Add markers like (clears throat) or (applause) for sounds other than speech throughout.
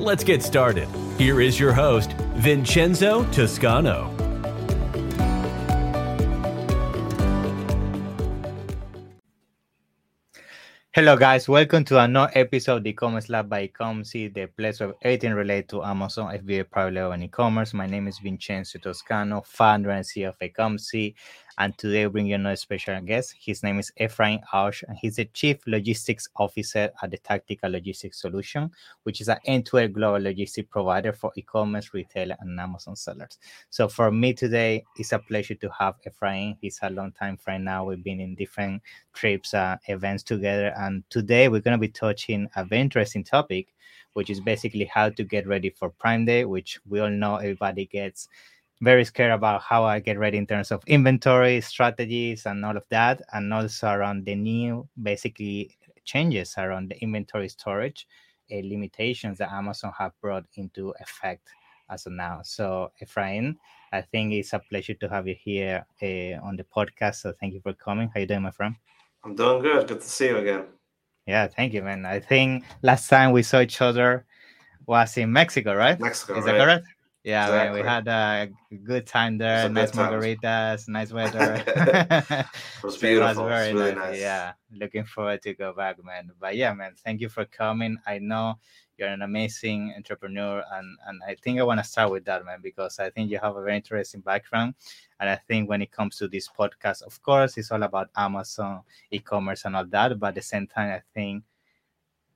Let's get started. Here is your host, Vincenzo Toscano. Hello, guys. Welcome to another episode of the e-commerce lab by Ecomcy, the place of everything related to Amazon, FBA, private label, and e-commerce. My name is Vincenzo Toscano, founder and CEO of Ecomcy, and today we bring you another special guest. His name is Ephraim Ausch, and he's the Chief Logistics Officer at the Tactical Logistics Solution, which is an end-to-end global logistics provider for e-commerce, retail, and Amazon sellers. So for me today, it's a pleasure to have Ephraim. He's a long time friend now. We've been in different trips, uh, events together, and today we're going to be touching a very interesting topic, which is basically how to get ready for Prime Day, which we all know everybody gets very scared about how I get ready in terms of inventory strategies and all of that, and also around the new basically changes around the inventory storage uh, limitations that Amazon have brought into effect as of now. So, Ephraim, I think it's a pleasure to have you here uh, on the podcast. So, thank you for coming. How you doing, my friend? I'm doing good. Good to see you again. Yeah, thank you, man. I think last time we saw each other was in Mexico, right? Mexico, Is right? that correct? Yeah, man, Exactly. we had a good time there. It was Nice margaritas, nice weather. (laughs) It (laughs) was So it was beautiful. very It's really nice. nice. Yeah, looking forward to go back, man. But yeah, man, thank you for coming. I know you're an amazing entrepreneur, and and I think I want to start with that, man, because I think you have a very interesting background, and I think when it comes to this podcast, of course, it's all about Amazon, e-commerce, and all that. But at the same time, I think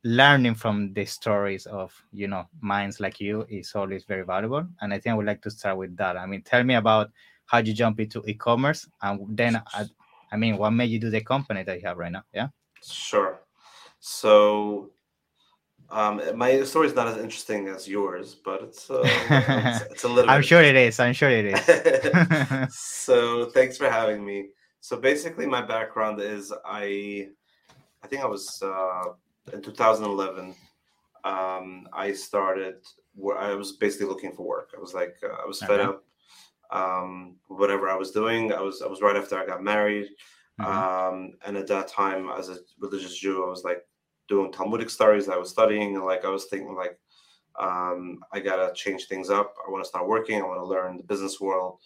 learning from the stories of you know minds like you is always very valuable and i think i would like to start with that i mean tell me about how you jump into e-commerce and then i, I mean what made you do the company that you have right now yeah Sure. So, um, my story is not as interesting as yours, but it's uh, it's, (laughs) it's a little. i'm sure it is i'm sure it is (laughs) (laughs) so thanks for having me. So basically, my background is I, I think I was uh, in 2011. Um, I started where I was basically looking for work. I was like, uh, I was fed Okay. up. Um, whatever I was doing, I was I was right after I got married. Mhm. Um, and at that time, as a religious Jew, I was like doing Talmudic studies. I was studying, and like I was thinking, like, um, I gotta change things up. I want to start working. I want to learn the business world,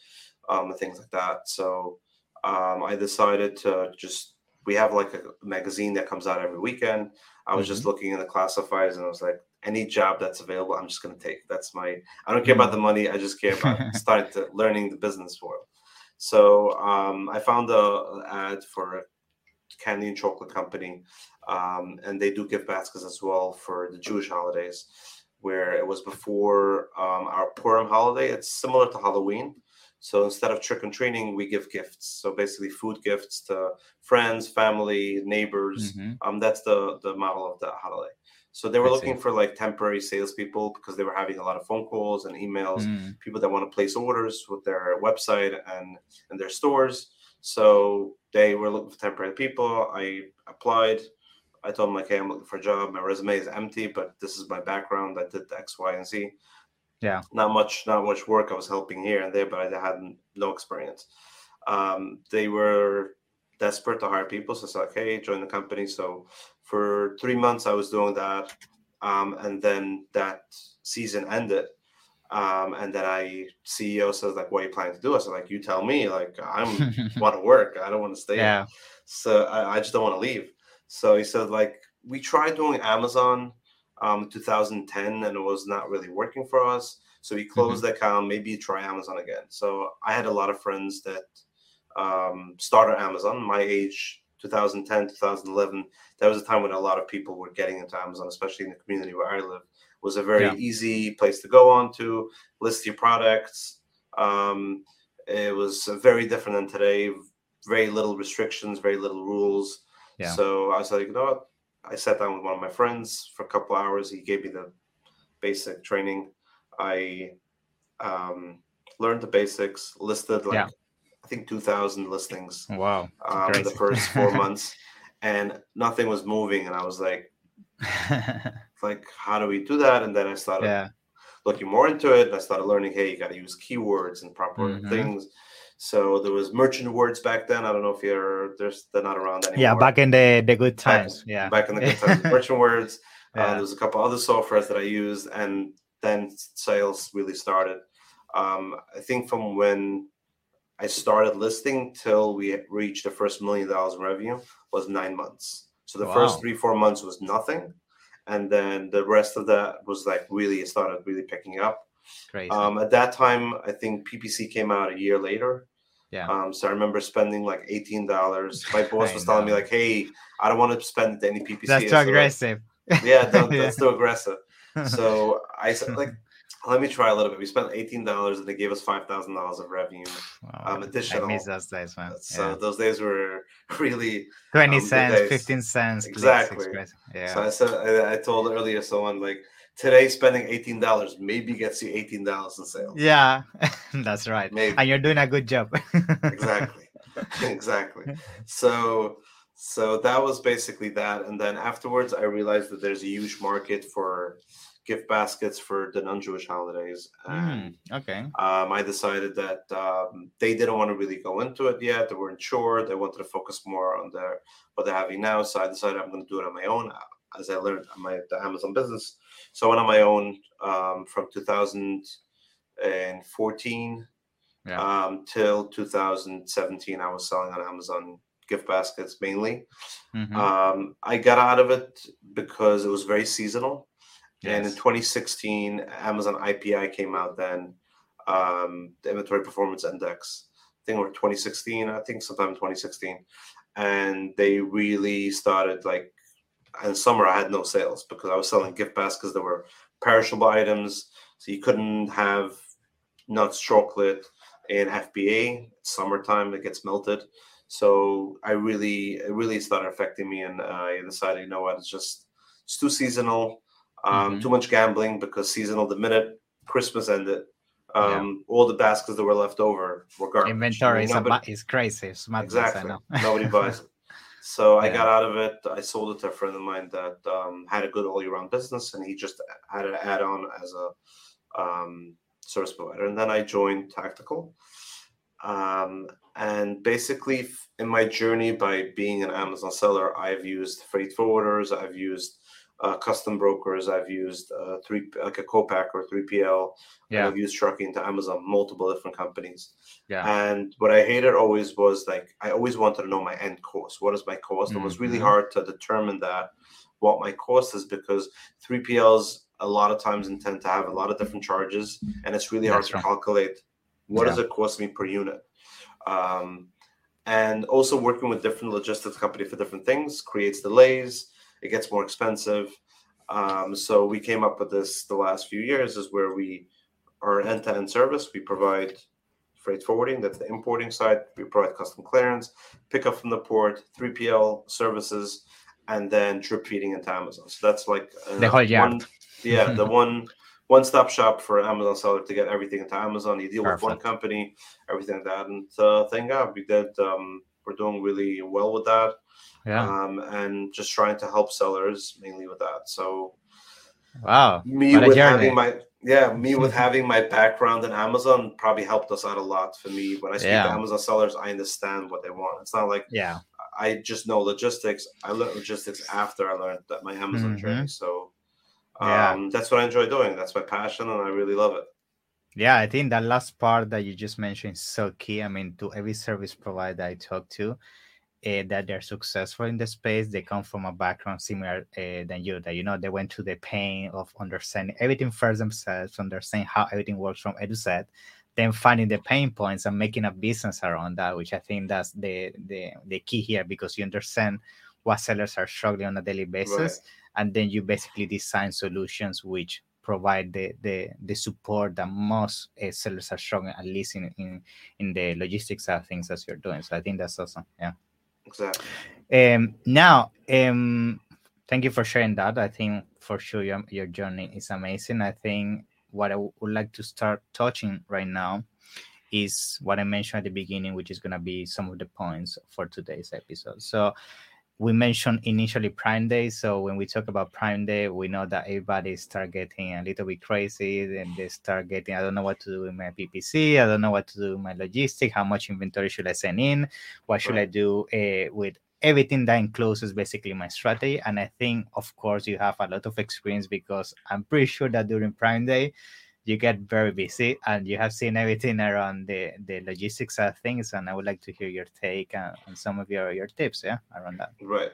um, and things like that. So um, I decided to just. We have like a magazine that comes out every weekend. I was just looking in the classifieds, and I was like, any job that's available, I'm just gonna take. That's my. I don't care about the money. I just care about (laughs) starting to learning the business world. So um, I found a ad for a candy and chocolate company, um, and they do gift baskets as well for the Jewish holidays, where it was before um, our Purim holiday. It's similar to Halloween. So instead of trick and treating, we give gifts. So basically, food gifts to friends, family, neighbors. Mhm. Um, that's the the model of the holiday. So they were I see. looking for like temporary salespeople because they were having a lot of phone calls and emails Mm. people that want to place orders with their website and and their stores. So they were looking for temporary people. I applied. I told them, like, hey, I'm looking for a job. My resume is empty, but this is my background. I did X, Y, and Z. Yeah. Not much, not much work. I was helping here and there, but I had no experience. Um, they were desperate to hire people, so it's like, hey, join the company. So for three months, I was doing that, um, and then that season ended. Um, and then I CEO says like, "What are you planning to do?" I said like, "You tell me." Like, I'm (laughs) want to work. I don't want to stay. yeah So I, I just don't want to leave. So he said like, we tried doing Amazon, um, 2010, and it was not really working for us. So we closed the account. Maybe try Amazon again. So I had a lot of friends that um, started Amazon. My age, 2010, 2011. That was a time when a lot of people were getting into Amazon, especially in the community where I live. It was a very Yeah. easy place to go on to list your products. Um, it was very different than today. Very little restrictions, very little rules. Yeah. So I was like, you know what? I sat down with one of my friends for a couple hours. He gave me the basic training. I um, learned the basics, listed like Yeah. I think 2,000 listings Wow. um, in the first (laughs) four months, and nothing was moving. And I was like, (laughs) like, how do we do that? And then I started yeah. looking more into it. And I started learning, hey, you got to use keywords and proper Mhm. things. So there was merchant words back then. I don't know if you're there's they're not around anymore. Yeah. Back in the the good Back- times. yeah. back in the good times, (laughs) merchant words. Uh, Yeah. there was a couple other softwares that I used, and then sales really started. Um, I think from when I started listing till we reached the first million dollars in revenue was nine months. So the Wow. first three four months was nothing, and then the rest of that was like really it started really picking up. Crazy. Um, at that time, I think PPC came out a year later. yeah. Um, so I remember spending like eighteen dollars. My (laughs) boss was telling me like, "Hey, I don't want to spend any PPC." That's too So, like, aggressive. yeah, (laughs) don't, Yeah. that's too aggressive. (laughs) So I said, like, let me try a little bit. We spent eighteen dollars, and they gave us five thousand dollars of revenue. Wow, um, I miss those days, man. So Yeah. those days were really. 20 um, cents, 15 cents. Exactly. Yeah. So I said, I, I told earlier someone like, today spending eighteen dollars maybe gets you eighteen dollars in sales. yeah, (laughs) that's right. Maybe. And you're doing a good job. (laughs) exactly (laughs) exactly so so that was basically that and then afterwards i realized that there's a huge market for gift baskets for the non-jewish holidays and Mm, okay. um, i decided that um, they didn't want to really go into it yet they weren't sure they wanted to focus more on their what they're having now so i decided i'm going to do it on my own as i learned on my the amazon business so i went on my own um, from 2014 Yeah. um, till 2017 i was selling on amazon gift baskets mainly. Mhm. um, i got out of it because it was very seasonal. And in 2016 amazon ipi came out then um, the inventory performance index. I think we're 2016 i think sometime in 2016 and they really started like in summer i had no sales because i was selling gift baskets that were perishable items so you couldn't have nuts chocolate in FBA. It's summertime, it gets melted. So I really, it really started affecting me, and I decided, you know what, it's just it's too seasonal, um, Mhm. too much gambling because seasonal. The minute Christmas ended, um, all the baskets that were left over were garbage. Inventory is, a Nobody- is crazy. It's madness, exactly. Nobody (laughs) buys it. So I got out of it. I sold it to a friend of mine that um, had a good all year round business, and he just had an add on as a um, service provider. And then I joined Tactical. Um, and basically, in my journey by being an Amazon seller, I've used freight forwarders, I've used uh, custom brokers, I've used uh, three like a Copac or 3PL, Yeah. I've used trucking to Amazon, multiple different companies. Yeah. And what I hated always was like I always wanted to know my end cost. What is my cost? It was really Mhm. hard to determine that what my cost is because 3PLs a lot of times intend to have a lot of different charges, and it's really hard That's to calculate what does it cost me per unit. Um, and also working with different logistics company for different things creates delays. It gets more expensive. Um, so we came up with this the last few years is where we are an end-to-end service. We provide freight forwarding, that's the importing side. We provide custom clearance, pickup from the port, 3PL services, and then drip feeding into Amazon. So that's like uh, The whole yard. one- yeah, the (laughs) one one-stop shop for Amazon seller to get everything into Amazon. You deal with one company, everything like that. And uh, thank God we did. Um, we're doing really well with that, Yeah. um, and just trying to help sellers mainly with that. So wow. me with journey. having my yeah me with (laughs) having my background in amazon probably helped us out a lot for me when i speak Yeah. to amazon sellers i understand what they want it's not like Yeah. i just know logistics i learned logistics after i learned that my amazon Mhm. journey so um, Yeah. that's what i enjoy doing that's my passion and i really love it Yeah, I think that last part that you just mentioned is so key. I mean, to every service provider I talk to, uh, that they're successful in the space, they come from a background similar uh, than you. That you know they went through the pain of understanding everything first themselves, understanding how everything works from A to Z, then finding the pain points and making a business around that. Which I think that's the the the key here because you understand what sellers are struggling on a daily basis, and then you basically design solutions which provide the the, the support that most uh, sellers are struggling at least in, in in the logistics of things as you're doing. So i think that's awesome. Yeah. Exactly. Um now um thank you for sharing that. I think for sure your, your journey is amazing. I think what I w- would like to start touching right now is what I mentioned at the beginning, which is going to be some of the points for today's episode. So, we mentioned initially Prime Day. So when we talk about Prime Day, we know that everybody start getting a little bit crazy and they start getting, I don't know what to do with my PPC. I don't know what to do with my logistic. How much inventory should I send in? What should I do uh, with everything that encloses basically my strategy? And I think, of course, you have a lot of experience because I'm pretty sure that during Prime Day, you get very busy and you have seen everything around the, the logistics of things and i would like to hear your take and, and some of your, your tips yeah around that. Right.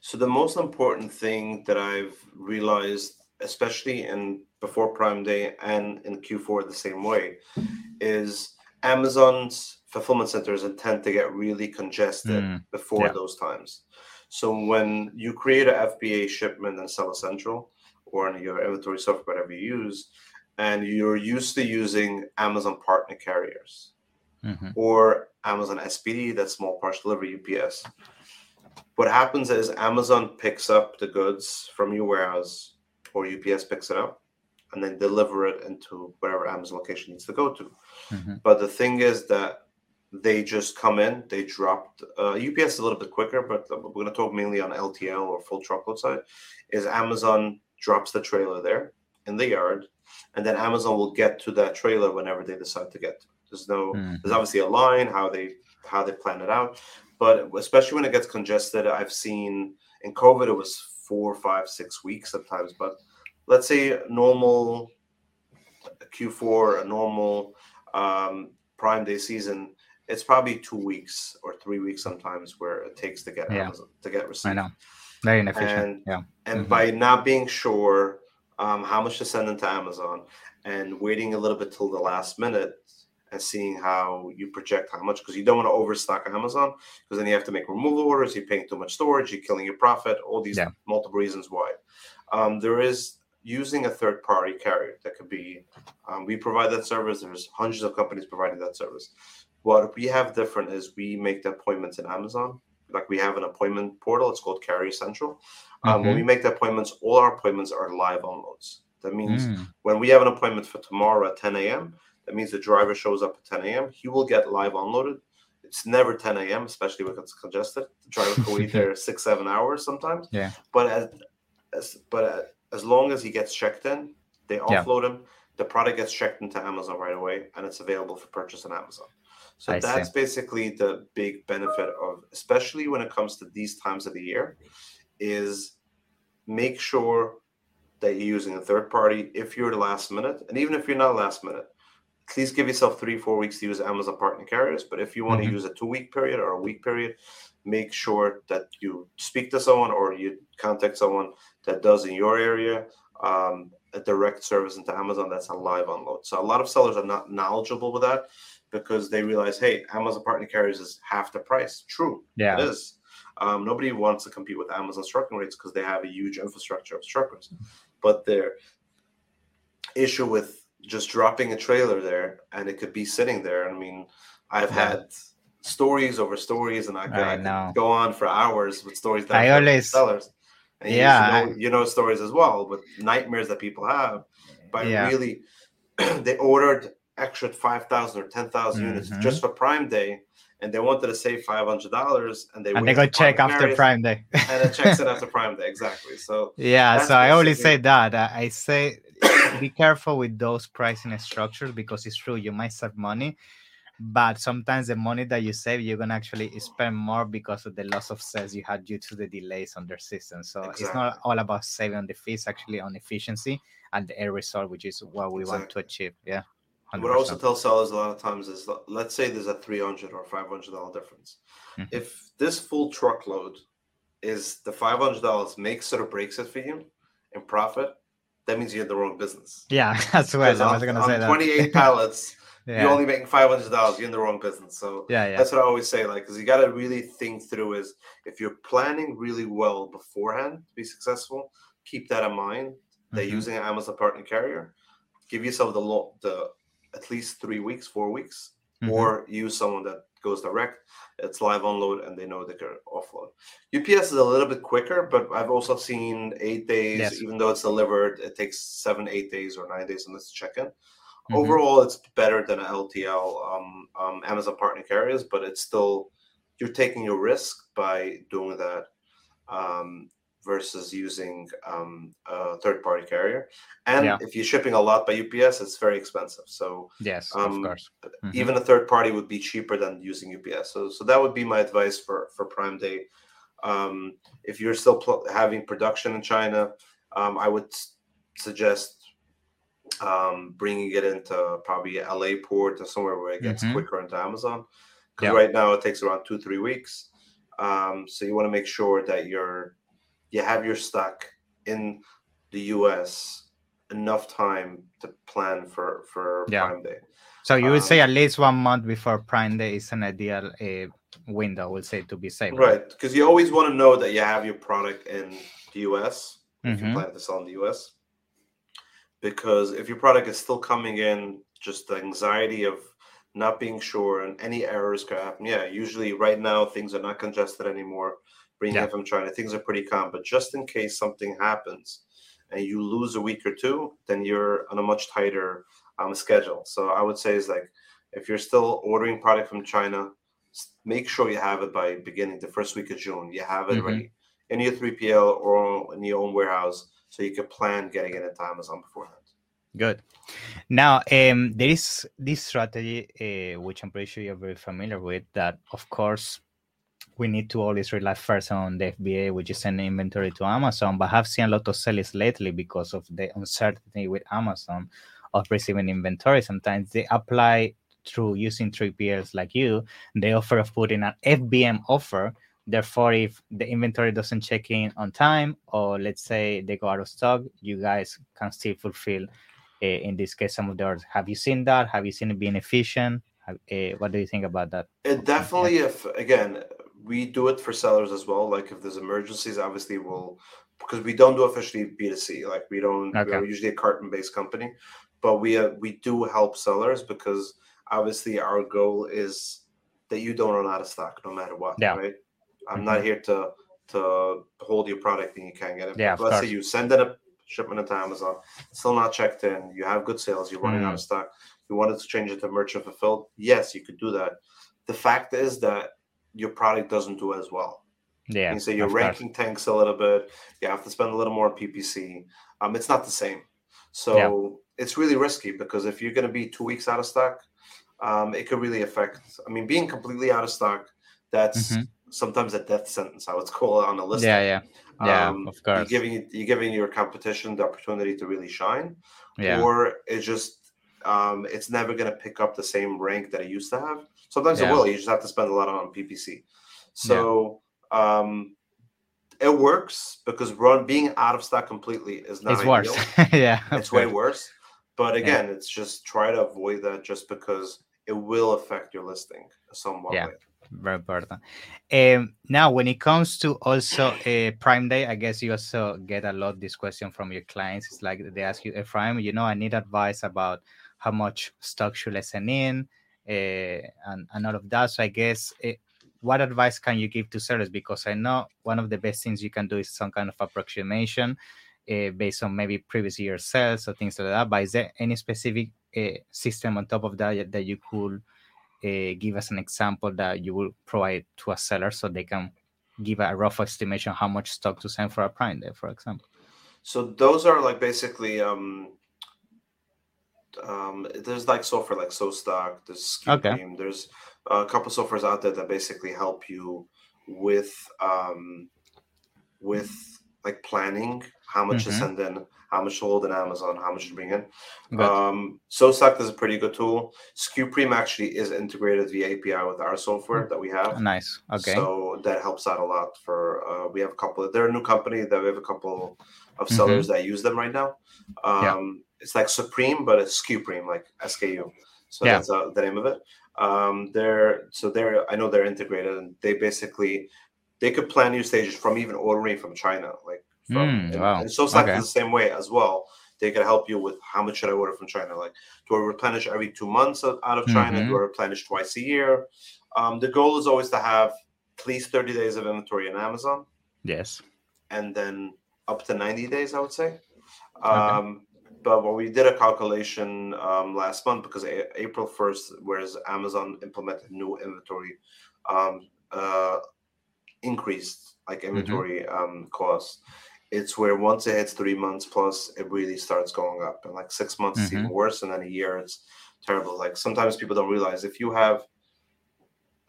So the most important thing that i've realized especially in before prime day and in q4 the same way is amazon's fulfillment centers tend to get really congested mm, before yeah. those times. So when you create a fba shipment in seller central or in your inventory software whatever you use and you're used to using Amazon partner carriers mm-hmm. or Amazon SPD, that's small parcel delivery UPS. What happens is Amazon picks up the goods from your warehouse or UPS picks it up and then deliver it into whatever Amazon location needs to go to. Mm-hmm. But the thing is that they just come in, they dropped uh, UPS a little bit quicker, but we're going to talk mainly on LTL or full truckload side. Is Amazon drops the trailer there in the yard and then Amazon will get to that trailer whenever they decide to get to it. There's no, mm-hmm. there's obviously a line how they how they plan it out, but especially when it gets congested, I've seen in COVID it was four, five, six weeks sometimes. But let's say normal Q4, a normal um, Prime Day season, it's probably two weeks or three weeks sometimes where it takes to get yeah. Amazon to get received. I know, very inefficient. And, yeah, and mm-hmm. by not being sure um, how much to send into Amazon and waiting a little bit till the last minute and seeing how you project how much because you don't want to overstock Amazon because then you have to make removal orders, you're paying too much storage, you're killing your profit, all these yeah. multiple reasons why. Um, there is using a third party carrier that could be, um, we provide that service. There's hundreds of companies providing that service. What we have different is we make the appointments in Amazon. Like we have an appointment portal, it's called Carrier Central. Um, mm-hmm. When we make the appointments, all our appointments are live unloads. That means mm. when we have an appointment for tomorrow at 10 a.m., that means the driver shows up at 10 a.m. He will get live unloaded. It's never 10 a.m., especially when it's congested. The driver could wait (laughs) there six, seven hours sometimes. Yeah. But as, as but as, as long as he gets checked in, they offload yeah. him. The product gets checked into Amazon right away, and it's available for purchase on Amazon. So I that's see. basically the big benefit of, especially when it comes to these times of the year, is make sure that you're using a third party if you're the last minute, and even if you're not last minute, please give yourself three, four weeks to use Amazon partner carriers. But if you want mm-hmm. to use a two week period or a week period, make sure that you speak to someone or you contact someone that does in your area um, a direct service into Amazon that's a live unload. So a lot of sellers are not knowledgeable with that because they realize, hey, Amazon partner carriers is half the price. True, yeah, it is. Um, nobody wants to compete with Amazon's trucking rates because they have a huge infrastructure of truckers. But their issue with just dropping a trailer there and it could be sitting there. I mean, I've had stories over stories, and I, I, I go on for hours with stories that I always sellers. And yeah, you know, you know, stories as well with nightmares that people have by yeah. really (clears throat) they ordered extra five thousand or ten thousand mm-hmm. units just for Prime Day and they wanted to save five hundred dollars, and they and they go check after Prime Day, (laughs) and it checks it after (laughs) Prime Day exactly. So yeah, so I always say that I say be careful with those pricing structures because it's true you might save money, but sometimes the money that you save you're gonna actually spend more because of the loss of sales you had due to the delays on their system. So exactly. it's not all about saving on the fees, actually on efficiency and the end result, which is what we exactly. want to achieve. Yeah. 100%. What I also tell sellers a lot of times is let's say there's a 300 or 500 dollar difference. Mm-hmm. If this full truckload is the 500 dollars makes it or breaks it for you in profit, that means you're in the wrong business. Yeah, (laughs) that's what I was going to say. That. 28 (laughs) pallets, yeah. you're only making 500 dollars. You're in the wrong business. So yeah, yeah. that's what I always say. Like, because you got to really think through is if you're planning really well beforehand to be successful, keep that in mind. That mm-hmm. using an Amazon partner carrier, give yourself the the at least three weeks, four weeks Mhm. or use someone that goes direct. It's live unload and they know they can offload. UPS is a little bit quicker, but I've also seen eight days, Yes. even though it's delivered, it takes seven, eight days or nine days unless check in. Mhm. Overall, it's better than LTL, um, um, Amazon partner carriers, but it's still you're taking your risk by doing that um, versus using um, a third party carrier. And Yeah. if you're shipping a lot by UPS, it's very expensive. So Yes, um, of course. Mhm. even a third party would be cheaper than using UPS. So, so that would be my advice for for Prime Day. Um, if you're still pl- having production in China, um, I would suggest um, bringing it into probably LA port or somewhere where it gets Mhm. quicker into Amazon. Because Yeah. right now it takes around two three weeks. Um, so you want to make sure that you're you have your stock in the US enough time to plan for for Yeah. Prime Day. So you would say um, at least one month before Prime Day is an ideal uh, window, we'll say, to be safe. Right, because you always want to know that you have your product in the US if you Mhm. plan to sell in the US. Because if your product is still coming in, just the anxiety of not being sure and any errors could happen. Yeah, usually right now things are not congested anymore. Bringing Yeah. it from China, things are pretty calm. But just in case something happens and you lose a week or two, then you're on a much tighter um, schedule. So I would say is like if you're still ordering product from China, make sure you have it by beginning the first week of June. You have it Mhm. ready in your 3PL or in your own warehouse, so you can plan getting it into Amazon beforehand. Good. Now, um, there is this strategy, uh, which I'm pretty sure you're very familiar with, that of course we need to always rely first on the FBA, which is sending inventory to Amazon. But I've seen a lot of sellers lately because of the uncertainty with Amazon of receiving inventory. Sometimes they apply through using 3PLs like you, they offer of putting an FBM offer. Therefore, if the inventory doesn't check in on time, or let's say they go out of stock, you guys can still fulfill uh, in this case some of the orders. Have you seen that? Have you seen it being efficient? Uh, what do you think about that? It definitely, if again, we do it for sellers as well. Like if there's emergencies, obviously we'll because we don't do officially B2C. Like we don't. Okay. We're usually a carton-based company, but we uh, we do help sellers because obviously our goal is that you don't run out of stock no matter what. Yeah. Right. I'm not here to to hold your product and you can't get it. Yeah, But let's course. say you send in a shipment into Amazon, still not checked in. You have good sales. You're running out Mm. of stock. You wanted to change it to merchant fulfilled. Yes, you could do that. The fact is that your product doesn't do as well. Yeah. And so your of course. ranking tanks a little bit. You have to spend a little more on PPC. Um, it's not the same. So it's really risky because if you're going to be two weeks out of stock, um, it could really affect. I mean, being completely out of stock, that's Mhm. sometimes a death sentence. I would call it on the list. Yeah, yeah, yeah. Um, of You're course. giving you're giving your competition the opportunity to really shine, yeah. or it just um, it's never going to pick up the same rank that it used to have. Sometimes Yeah. it will. You just have to spend a lot of on PPC. So um, it works because run being out of stock completely is not it's ideal. worse. (laughs) yeah. It's way worse. But again, it's just try to avoid that just because it will affect your listing somewhat. Yeah. way. Very important. Um, now, when it comes to also uh, Prime Day, I guess you also get a lot this question from your clients. It's like they ask you, Ephraim, you know, I need advice about how much stock should I send in and, and all of that. So I guess uh, what advice can you give to sellers? Because I know one of the best things you can do is some kind of approximation uh, based on maybe previous year sales or things like that. But is there any specific uh, system on top of that that you could uh, give us an example that you will provide to a seller so they can give a rough estimation how much stock to send for a prime day, for example? So those are like basically um um there's like software like SoStocked, there's Okay. There's a couple softwares out there that basically help you with um with like planning how much to Mhm. send in, how much to hold in Amazon, how much to bring in. Good. Um, SoStocked is a pretty good tool. SKUPreme actually is integrated via API with our software that we have. nice. Okay. So that helps out a lot for uh, we have a couple Of, they're a new company that we have a couple of Mhm. sellers that use them right now. Um Yeah. it's like Supreme, but it's SKUPreme, like SKU. So Yeah. that's uh, the name of it. Um they're so they're I know they're integrated and they basically they could plan new stages from even ordering from China, like from Mm, and, wow. and Okay. is the same way as well. they can help you with how much should I order from China. Like, do I replenish every two months out of China? Mhm. Do I replenish twice a year? Um, the goal is always to have at least 30 days of inventory in Amazon Yes. and then up to 90 days, I would say. Um, But when we did a calculation um, last month because a- April 1st, whereas Amazon implemented new inventory um, uh, increased like inventory um, costs. It's where once it hits three months plus, it really starts going up. And like six months is even worse. And then a year, it's terrible. Like sometimes people don't realize if you have,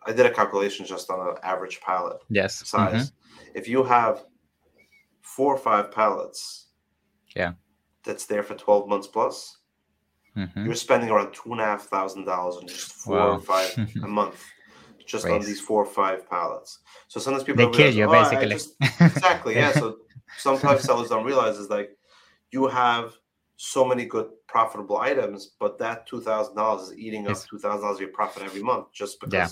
I did a calculation just on an average pallet Yes. size. If you have four or five pallets, Yeah. that's there for twelve months plus, Mhm, mhm. you're spending around two and a half thousand dollars on just four Wow. or five (laughs) a month, just on these four or five pallets. So sometimes people They kill you, "Oh, basically. just-" exactly, yeah. So (laughs) sometimes (laughs) sellers don't realize is like you have so many good profitable items, but that two thousand dollars is eating up two thousand dollars of your profit every month just because. Yeah.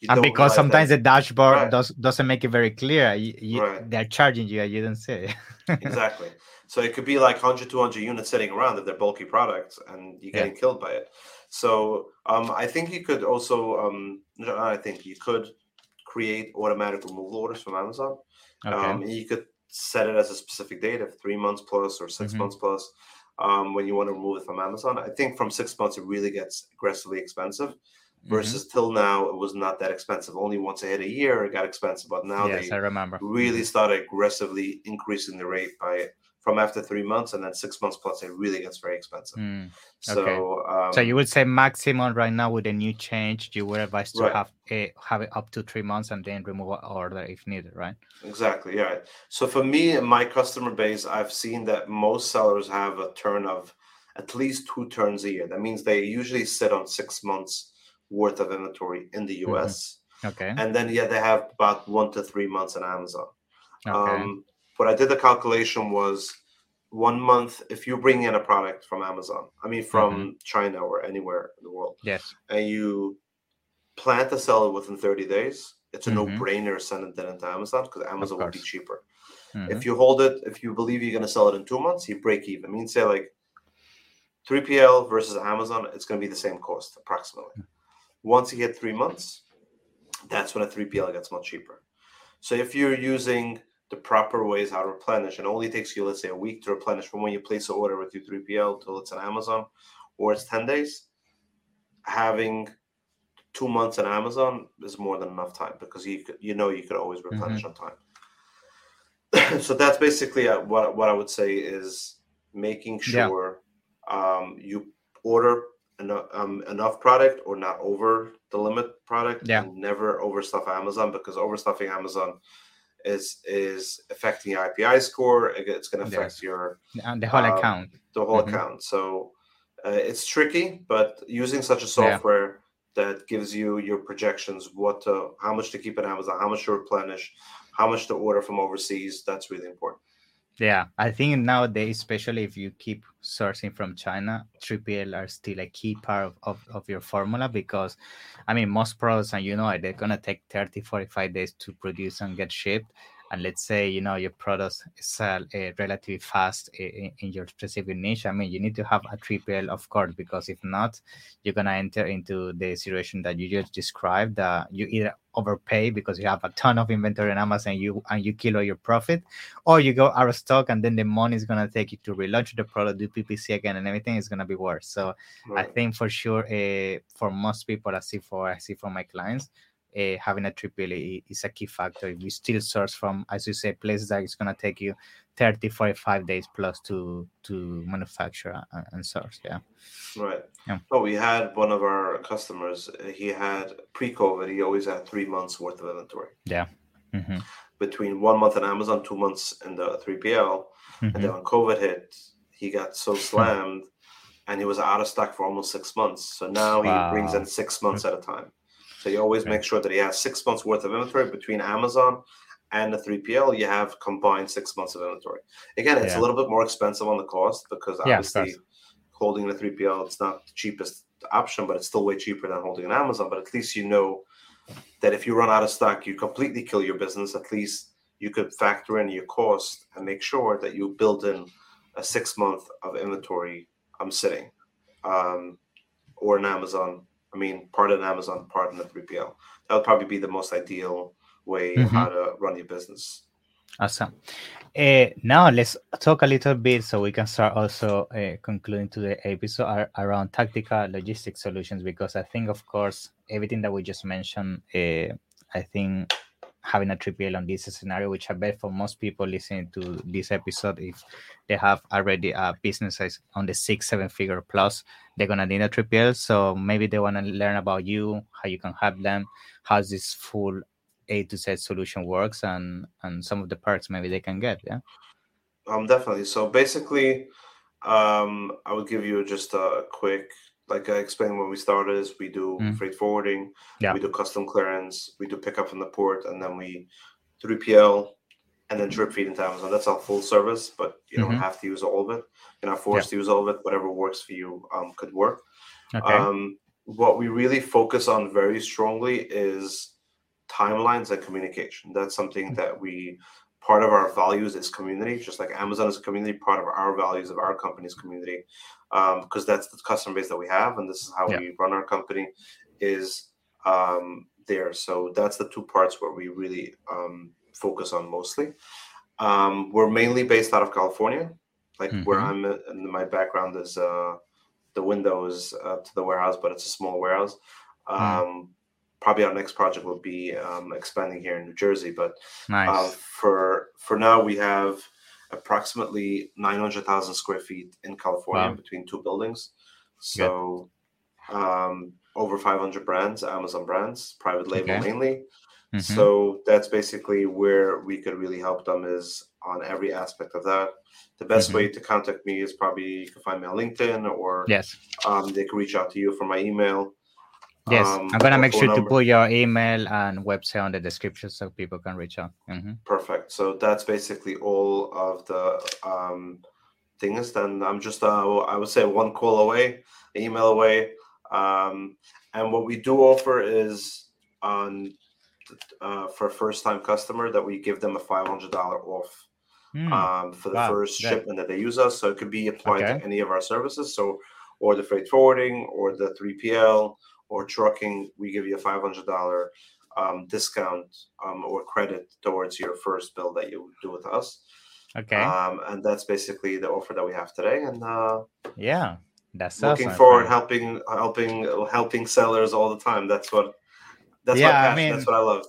you and because realize that sometimes the dashboard Right. does doesn't make it very clear you, you, Right. they're charging you and you don't see it (laughs) exactly. So it could be like 100, 200 units sitting around if they're bulky products and you're Yeah. getting killed by it. So um, I think you could also, um, I think you could create automatic removal orders from Amazon. okay Um, you could set it as a specific date of three months plus or 6 Mhm. months plus um, when you want to remove it from Amazon. I think from six months, it really gets aggressively expensive. Mhm. Versus till now, it was not that expensive. Only once it hit a year, it got expensive. But now yes they i remember really started aggressively increasing the rate by from after three months and then six months plus it really gets very expensive. Mm. so um, so you would say maximum right now with a new change you would advise to Right. have a, have it up to three months and then remove an order if needed right? Exactly yeah. So for me and my customer base i've seen that most sellers have a turn of at least two turns a year. That means they usually sit on six months worth of inventory in the us okay. And then yeah they have about one to three months on amazon. Okay. Um, what I did the calculation was one month if you bring in a product from Amazon, I mean from Mm-hmm. China or anywhere in the world, yes and you plan to sell it within 30 days, it's a Mhm. no-brainer sending it into Amazon because Amazon will be cheaper. Mhm. If you hold it, if you believe you're going to sell it in two months, you break even. I mean, say like 3PL versus Amazon, it's going to be the same cost approximately. Hmm. Once you hit three months, that's when a 3PL gets much cheaper. So if you're using the proper ways how to replenish, and it only takes you, let's say, a week to replenish from when you place an order with your 3PL till it's on Amazon, or it's 10 days, having two months on Amazon is more than enough time because you you know you could always replenish on time. (clears throat) so that's basically uh, what what I would say is making Yeah. sure um, you order enough um, enough product or not over the limit product. Yeah. Never overstuff Amazon because overstuffing Amazon is is affecting your IPI score. It's going to affect Yes. your and the whole um, account the whole Mhm. account. So uh, it's tricky, but using such a Yeah. software that gives you your projections, what to, how much to keep in Amazon, how much to replenish, how much to order from overseas, that's really important. Yeah, I think nowadays, especially if you keep sourcing from China, 3PL are still a key part of, of, of your formula because, I mean, most products, and you know, they're going to take 30, 45 days to produce and get shipped. And let's say, you know, your products sell uh, relatively fast in, in your specific niche. I mean, you need to have a 3PL, of course, because if not, you're going to enter into the situation that you just described that you either overpay because you have a ton of inventory on Amazon you and you kill all your profit or you go out of stock and then the money is going to take you to relaunch the product do ppc again and everything is going to be worse so i think for sure uh, for most people i see for i see for my clients uh, having a triple i- is a key factor if you still source from as you say places that it's going to take you 30 45 days plus to to manufacture and, and source yeah Right. Yeah. Oh, we had one of our customers. He had pre-COVID. He always had three months worth of inventory Mhm, between one month on Amazon, two months in the 3PL. And mhm. then when COVID hit, he got so (laughs) slammed, and he was out of stock for almost six months. So now he brings in six months at a time. So you always Okay. make sure that he has six months worth of inventory between Amazon and the 3PL. You have combined six months of inventory. Again, it's Yeah. a little bit more expensive on the cost because obviously course. holding the 3PL it's not the cheapest option, but it's still way cheaper than holding an Amazon. But at least you know that if you run out of stock, you completely kill your business. At least you could factor in your cost and make sure that you build in a six month of inventory I'm sitting, um, or an Amazon. I mean, part of an Amazon, part in the 3PL. That would probably be the most ideal way mm-hmm. how to run your business. Awesome. Uh, now let's talk a little bit so we can start also uh, concluding to the episode ar- around tactical logistics solutions because I think, of course, everything that we just mentioned, uh, I think having a 3PL on this scenario, which I bet for most people listening to this episode, if they have already a business on the six, seven figure plus, they're gonna need a 3PL. So maybe they want to learn about you, how you can help them, how this full A to Z solution works, and and some of the perks maybe they can get. Yeah. Um, definitely. So basically, um, I would give you just a quick like I explained when we started, is we do mm. freight forwarding, yeah. we do custom clearance, we do pickup from the port, and then we 3PL and then drip feed into Amazon. That's our full service, but you mm-hmm. don't have to use all of it. You're not forced yeah. to use all of it. Whatever works for you um, could work. Okay. Um, what we really focus on very strongly is timelines and communication. That's something mm. that we part of our values is community, just like Amazon is a community. Part of our values of our company's community, because um, that's the customer base that we have, and this is how yeah. we run our company, is um, there. So that's the two parts where we really um, focus on mostly. Um, we're mainly based out of California, like mm-hmm. where I'm. And my background is uh, the windows uh, to the warehouse, but it's a small warehouse. Mm probably our next project will be um, expanding here in New Jersey. But uh, nice. uh, for for now, we have approximately nine hundred thousand square feet in California wow. between two buildings. So um, over five hundred brands, Amazon brands, private label okay. mainly. Mm-hmm. So that's basically where we could really help them is on every aspect of that. The best mm-hmm. way to contact me is probably you can find me on LinkedIn or yes, um, they can reach out to you for my email. Yes, um, I'm gonna make sure number. to put your email and website on the description so people can reach out. Mm-hmm. Perfect. So that's basically all of the um, things. Then I'm just, uh, I would say, one call away, email away. Um, and what we do offer is on uh, for a first time customer that we give them a $500 off. Mm. Um, for the wow. first shipment that they use us, so it could be applied okay. to any of our services. So, or the freight forwarding, or the 3PL, or trucking, we give you a five hundred dollar um, discount um, or credit towards your first bill that you do with us. Okay. Um, and that's basically the offer that we have today. And uh, yeah, that's looking forward helping helping helping sellers all the time. That's what that's yeah, I mean, that's what I love.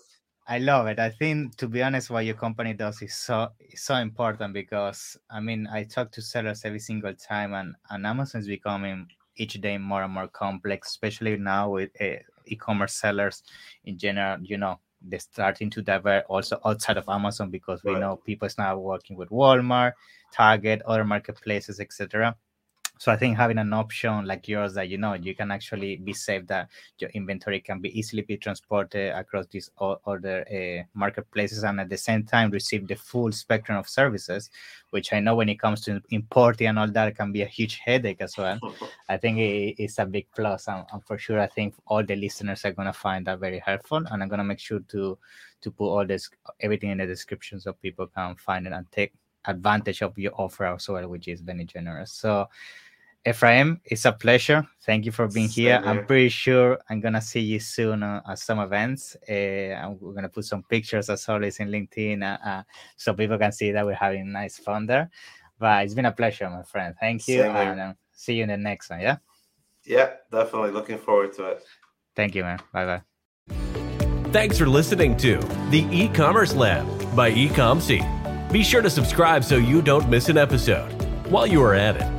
I love it. I think to be honest, what your company does is so is so important because I mean I talk to sellers every single time, and and Amazon is becoming each day more and more complex, especially now with uh, e-commerce sellers in general. You know, they're starting to divert also outside of Amazon because we right. know people is now working with Walmart, Target, other marketplaces, etc so i think having an option like yours that you know you can actually be safe that your inventory can be easily be transported across these other uh, marketplaces and at the same time receive the full spectrum of services which i know when it comes to importing and all that can be a huge headache as well. (laughs) I think it, it's a big plus and, and for sure i think all the listeners are going to find that very helpful and i'm going to make sure to to put all this everything in the description so people can find it and take advantage of your offer as well which is very generous. So Ephraim, it's a pleasure. Thank you for being Same here. I'm pretty sure I'm gonna see you soon uh, at some events. Uh, we're gonna put some pictures as always in LinkedIn uh, uh, so people can see that we're having nice fun there. But it's been a pleasure, my friend. Thank you, Same and uh, see you in the next one. Yeah. Yeah, definitely. Looking forward to it. Thank you, man. Bye bye. Thanks for listening to the e-commerce lab by Ecomcy. Be sure to subscribe so you don't miss an episode. While you are at it